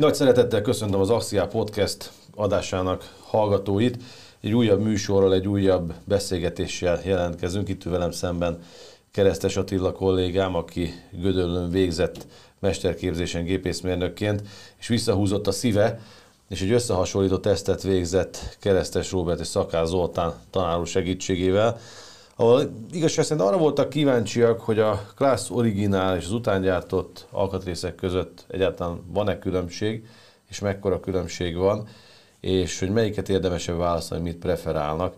Nagy szeretettel köszöntöm az Axia Podcast adásának hallgatóit. Egy újabb műsorral, egy újabb beszélgetéssel jelentkezünk. Itt velem szemben Keresztes Attila kollégám, aki Gödöllön végzett mesterképzésen gépészmérnökként, és visszahúzott a szíve, és egy összehasonlító tesztet végzett Keresztes Róbert és Szakász Zoltán tanáró segítségével, ahol igazság szerint arra voltak kíváncsiak, hogy a Class Originál és az utángyártott alkatrészek között egyáltalán van-e különbség, és mekkora különbség van, és hogy melyiket érdemesebb válaszolni, mit preferálnak.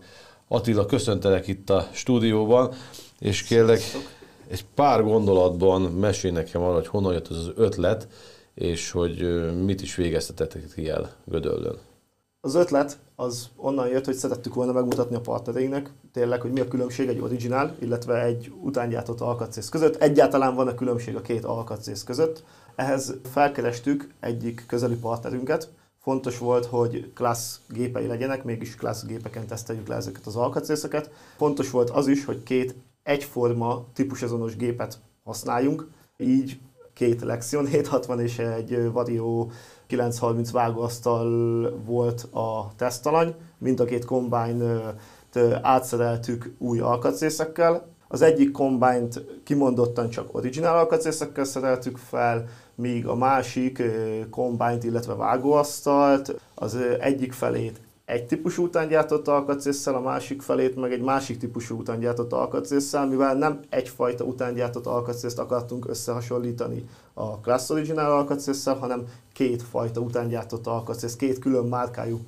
Attila, köszöntelek itt a stúdióban, és kérlek egy pár gondolatban mesélj nekem arra, hogy honnan jött az, az ötlet, és hogy mit is végeztetettek ki el Gödöllön. Az ötlet az onnan jött, hogy szerettük volna megmutatni a partnereinknek tényleg, hogy mi a különbség egy originál, illetve egy utángyártott alkatrész között. Egyáltalán van a különbség a két alkatrész között. Ehhez felkerestük egyik közeli partnerünket. Fontos volt, hogy klassz gépei legyenek, mégis klassz gépeken teszteljük le ezeket az alkatrészeket. Fontos volt az is, hogy két egyforma típusazonos gépet használjunk, így két Lexion 760 és egy Vario 930 vágóasztal volt a tesztalany, mind a két combine átszereltük új alkatrészekkel. Az egyik combine-t kimondottan csak originál alkatrészekkel szereltük fel, míg a másik combine-t, illetve vágóasztalt, az egyik felét egy típusú után gyártott alkatrészsel, a másik felét meg egy másik típusú után gyártott alkatrészsel, mivel nem egyfajta után gyártott alkatrészt akartunk összehasonlítani a Class Original alkatrészsel, hanem két fajta után gyártott alkatrész, két külön márkájú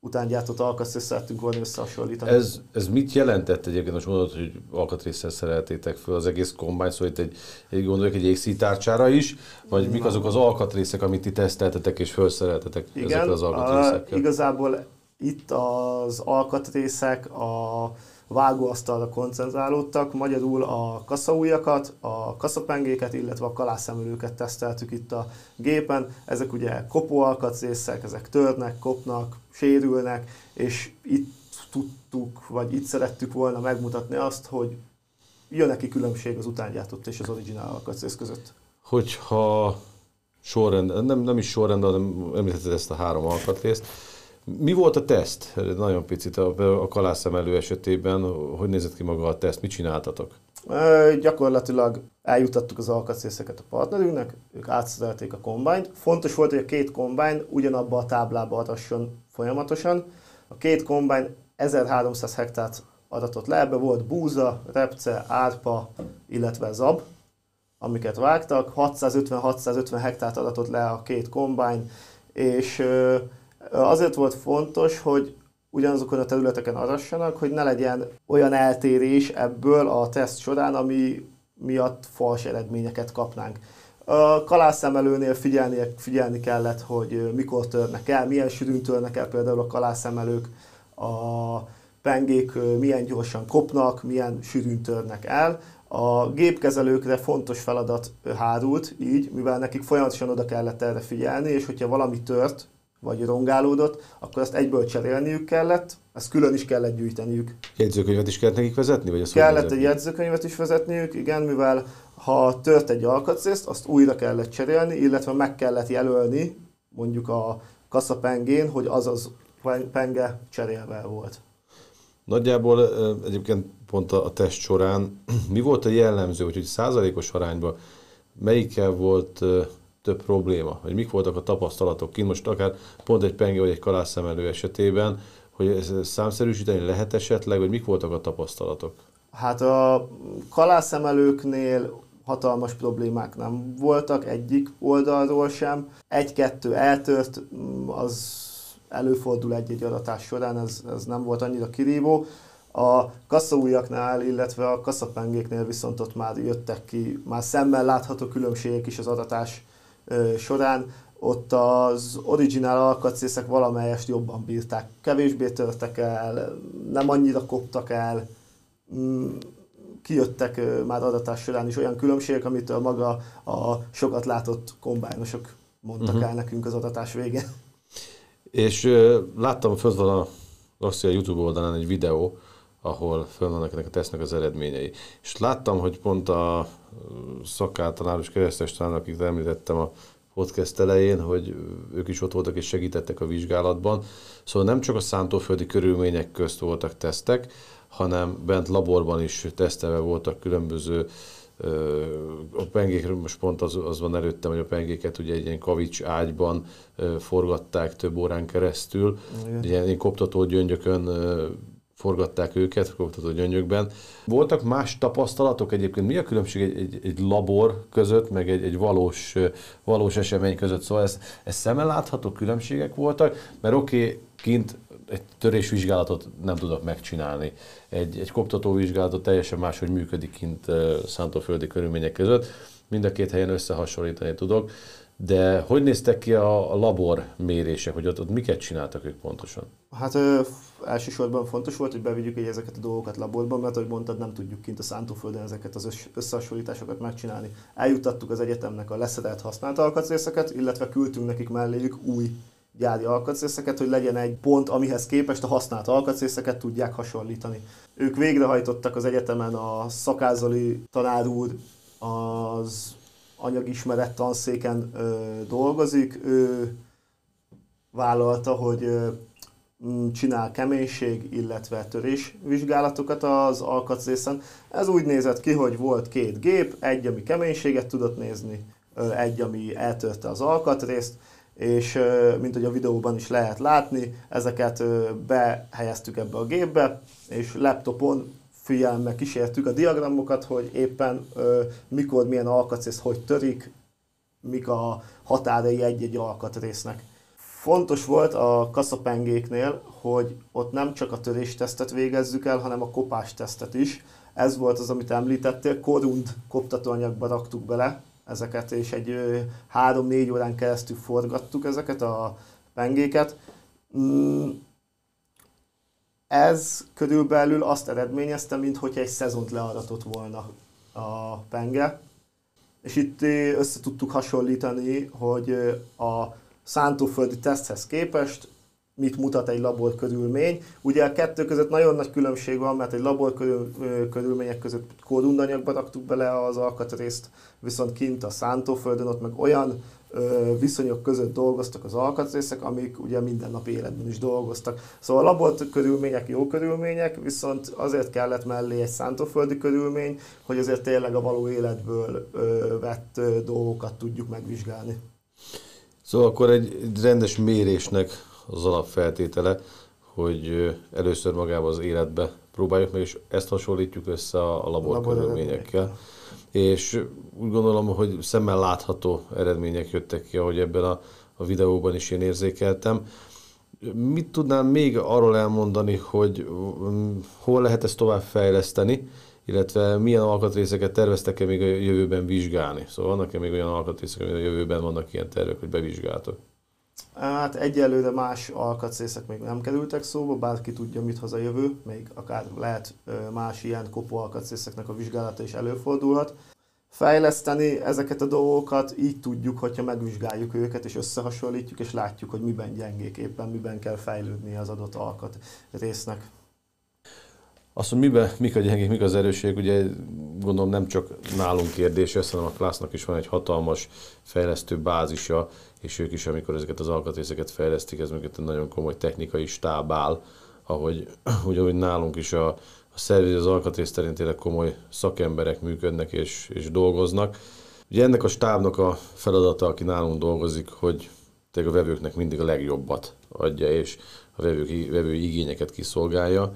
után gyártott alkatrészt szerettünk volna összehasonlítani. Ez, ez mit jelentett egyébként, most mondod, hogy alkatrészsel szereltétek fel az egész kombány, szóval itt egy, egy gondoljuk egy égszítárcsára is, vagy mik azok az alkatrészek, amit ti teszteltetek és felszereltetek Igen, ezekkel az alkatrészekkel? igazából itt az alkatrészek a vágóasztalra koncentrálódtak, magyarul a kaszaújakat, a kaszapengéket, illetve a kalászemülőket teszteltük itt a gépen. Ezek ugye kopó alkatrészek, ezek törnek, kopnak, sérülnek, és itt tudtuk, vagy itt szerettük volna megmutatni azt, hogy jön ki különbség az utángyártott és az originál alkatrész között. Hogyha sorrend, nem, nem is sorrend, hanem említetted ezt a három alkatrészt, mi volt a teszt? Nagyon picit a, a kalászemelő esetében, hogy nézett ki maga a teszt, mit csináltatok? E, gyakorlatilag eljutattuk az alkatrészeket a partnerünknek, ők átszerelték a kombányt. Fontos volt, hogy a két kombány ugyanabba a táblába adasson folyamatosan. A két kombány 1300 hektárt adatott le, ebbe volt búza, repce, árpa, illetve zab, amiket vágtak. 650-650 hektárt adatott le a két kombány, és Azért volt fontos, hogy ugyanazokon a területeken arassanak, hogy ne legyen olyan eltérés ebből a teszt során, ami miatt fals eredményeket kapnánk. A kalászemelőnél figyelni, figyelni kellett, hogy mikor törnek el, milyen sűrűn törnek el például a kalászemelők, a pengék milyen gyorsan kopnak, milyen sűrűn törnek el. A gépkezelőkre fontos feladat hárult így, mivel nekik folyamatosan oda kellett erre figyelni, és hogyha valami tört, vagy rongálódott, akkor ezt egyből cserélniük kellett, ezt külön is kellett gyűjteniük. Jegyzőkönyvet is kellett nekik vezetni? Vagy kellett egy jegyzőkönyvet is vezetniük, igen, mivel ha tört egy alkatrészt, azt újra kellett cserélni, illetve meg kellett jelölni mondjuk a kaszapengén, hogy az az penge cserélve volt. Nagyjából egyébként pont a test során mi volt a jellemző, hogy százalékos arányban melyikkel volt több probléma, hogy mik voltak a tapasztalatok kint, most akár pont egy penge vagy egy kalászemelő esetében, hogy ezt számszerűsíteni lehet esetleg, vagy mik voltak a tapasztalatok? Hát a kalászemelőknél hatalmas problémák nem voltak egyik oldalról sem. Egy-kettő eltört, az előfordul egy-egy adatás során, ez, ez nem volt annyira kirívó. A kaszaújaknál, illetve a kaszapengéknél viszont ott már jöttek ki, már szemmel látható különbségek is az adatás során, ott az originál alkatrészek valamelyest jobban bírták. Kevésbé törtek el, nem annyira koptak el, mm, kijöttek már adatás során is olyan különbségek, amit a maga a sokat látott kombájnosok mondtak uh-huh. el nekünk az adatás végén. És láttam, föl van a Rosszia YouTube oldalán egy videó, ahol föl vannak ennek a tesznek az eredményei. És láttam, hogy pont a szakáltalános keresztes talán, akit említettem a podcast elején, hogy ők is ott voltak és segítettek a vizsgálatban. Szóval nem csak a szántóföldi körülmények közt voltak tesztek, hanem bent laborban is tesztelve voltak különböző a pengékről most pont az, az van előttem, hogy a pengéket ugye egy ilyen kavics ágyban forgatták több órán keresztül, Igen. ilyen koptató gyöngyökön forgatták őket, koptató gyöngyökben. Voltak más tapasztalatok egyébként? Mi a különbség egy, egy, egy labor között, meg egy, egy valós, valós esemény között? Szóval ez, ez szemmel látható különbségek voltak, mert oké, okay, kint egy törésvizsgálatot nem tudok megcsinálni. Egy, egy koptatóvizsgálatot teljesen máshogy működik kint szántóföldi körülmények között. Mind a két helyen összehasonlítani tudok. De hogy néztek ki a labor mérések, hogy ott, ott miket csináltak ők pontosan? Hát ö, elsősorban fontos volt, hogy bevigyük egy ezeket a dolgokat laborban, mert ahogy mondtad, nem tudjuk kint a szántóföldön ezeket az összehasonlításokat megcsinálni. Eljutattuk az egyetemnek a leszedett használt alkatrészeket, illetve küldtünk nekik melléjük új gyári alkatrészeket, hogy legyen egy pont, amihez képest a használt alkatrészeket tudják hasonlítani. Ők végrehajtottak az egyetemen a szakázali tanár úr, az anyagismeret tanszéken ö, dolgozik, ő vállalta, hogy ö, csinál keménység, illetve törés vizsgálatokat az alkatrészen. Ez úgy nézett ki, hogy volt két gép, egy, ami keménységet tudott nézni, egy, ami eltörte az alkatrészt, és mint hogy a videóban is lehet látni, ezeket behelyeztük ebbe a gépbe, és laptopon figyelemmel kísértük a diagramokat, hogy éppen mikor, milyen alkatrész hogy törik, mik a határai egy-egy alkatrésznek. Fontos volt a kaszapengéknél, hogy ott nem csak a töréstesztet végezzük el, hanem a kopástesztet is. Ez volt az, amit említettél, korund koptatóanyagba raktuk bele, ezeket, és egy három-négy órán keresztül forgattuk ezeket a pengéket. Mm, ez körülbelül azt eredményezte, mintha egy szezont leadatott volna a penge. És itt össze tudtuk hasonlítani, hogy a szántóföldi teszthez képest mit mutat egy labor körülmény. Ugye a kettő között nagyon nagy különbség van, mert egy labor körülmények között kódundanyagba raktuk bele az alkatrészt, viszont kint a szántóföldön ott meg olyan viszonyok között dolgoztak az alkatrészek, amik ugye mindennapi életben is dolgoztak. Szóval a labor körülmények jó körülmények, viszont azért kellett mellé egy szántóföldi körülmény, hogy azért tényleg a való életből vett dolgokat tudjuk megvizsgálni. Szóval akkor egy rendes mérésnek az alapfeltétele, hogy először magában az életbe próbáljuk meg, és ezt hasonlítjuk össze a laborkörülményekkel. És úgy gondolom, hogy szemmel látható eredmények jöttek ki, ahogy ebben a, a videóban is én érzékeltem. Mit tudnám még arról elmondani, hogy mm, hol lehet ezt tovább fejleszteni, illetve milyen alkatrészeket terveztek-e még a jövőben vizsgálni? Szóval vannak-e még olyan alkatrészek, amik a jövőben vannak ilyen tervek, hogy bevizsgáltok? Hát egyelőre más alkatrészek még nem kerültek szóba, bárki tudja, mit hoz a jövő, még akár lehet más ilyen kopó alkatrészeknek a vizsgálata is előfordulhat. Fejleszteni ezeket a dolgokat így tudjuk, hogyha megvizsgáljuk őket, és összehasonlítjuk, és látjuk, hogy miben gyengék éppen, miben kell fejlődni az adott alkatrésznek. Azt, hogy miben, mik a gyengék, mik az erősségek, ugye gondolom nem csak nálunk kérdése, hanem a Klásznak is van egy hatalmas fejlesztő bázisa, és ők is, amikor ezeket az alkatrészeket fejlesztik, ez mögött egy nagyon komoly technikai stáb áll, ahogy, ugye, ahogy nálunk is a, a szerviz az alkatrész terén tényleg komoly szakemberek működnek és, és dolgoznak. Ugye ennek a stábnak a feladata, aki nálunk dolgozik, hogy tényleg a vevőknek mindig a legjobbat adja, és a vevők, vevői igényeket kiszolgálja.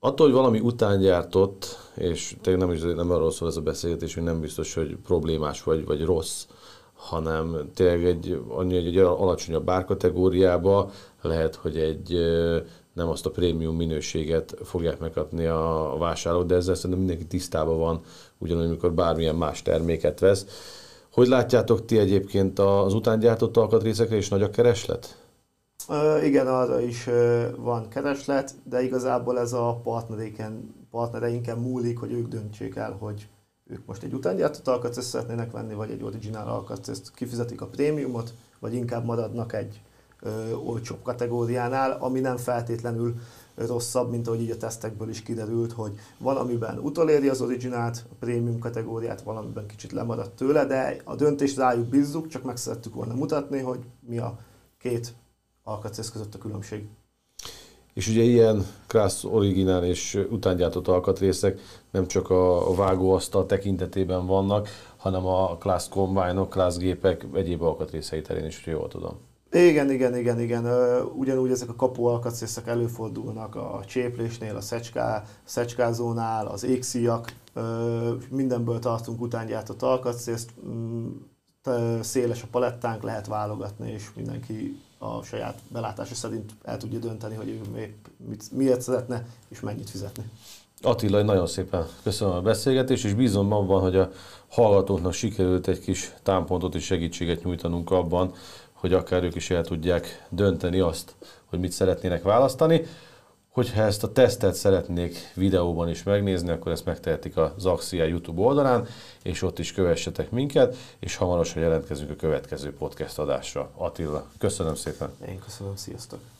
Attól, hogy valami után gyártott, és tényleg nem, is, nem arról szól ez a beszélgetés, hogy nem biztos, hogy problémás vagy, vagy rossz, hanem tényleg egy, annyi, egy alacsonyabb bárkategóriába lehet, hogy egy nem azt a prémium minőséget fogják megkapni a vásárlók, de ezzel szerintem mindenki tisztában van, ugyanúgy, amikor bármilyen más terméket vesz. Hogy látjátok ti egyébként az utángyártott alkatrészekre is nagy a kereslet? Igen, arra is van kereslet, de igazából ez a partnereiken, partnereinken múlik, hogy ők döntsék el, hogy ők most egy utángyártott alkatrészt szeretnének venni, vagy egy originál alkatrészt, kifizetik a prémiumot, vagy inkább maradnak egy ö, olcsóbb kategóriánál, ami nem feltétlenül rosszabb, mint ahogy így a tesztekből is kiderült, hogy valamiben utoléri az originált, a prémium kategóriát, valamiben kicsit lemaradt tőle, de a döntést rájuk bízzuk, csak meg szerettük volna mutatni, hogy mi a két alkatrész között a különbség. És ugye ilyen Krász originál és utángyártott alkatrészek nem csak a vágóasztal tekintetében vannak, hanem a Class Combine-ok, Class gépek egyéb alkatrészei terén is, hogy jól tudom. Igen, igen, igen, igen. Ugyanúgy ezek a kapu alkatrészek előfordulnak a cséplésnél, a szecská, szecskázónál, az égszíjak. Mindenből tartunk utángyártott alkatrészt. Mm, széles a palettánk, lehet válogatni, és mindenki a saját belátása szerint el tudja dönteni, hogy ő mit, miért szeretne, és mennyit fizetni. Attila, nagyon szépen köszönöm a beszélgetést, és bízom abban, hogy a hallgatóknak sikerült egy kis támpontot és segítséget nyújtanunk abban, hogy akár ők is el tudják dönteni azt, hogy mit szeretnének választani. Hogyha ezt a tesztet szeretnék videóban is megnézni, akkor ezt megtehetik a Zaxia YouTube oldalán, és ott is kövessetek minket, és hamarosan jelentkezünk a következő podcast adásra. Attila, köszönöm szépen! Én köszönöm, sziasztok!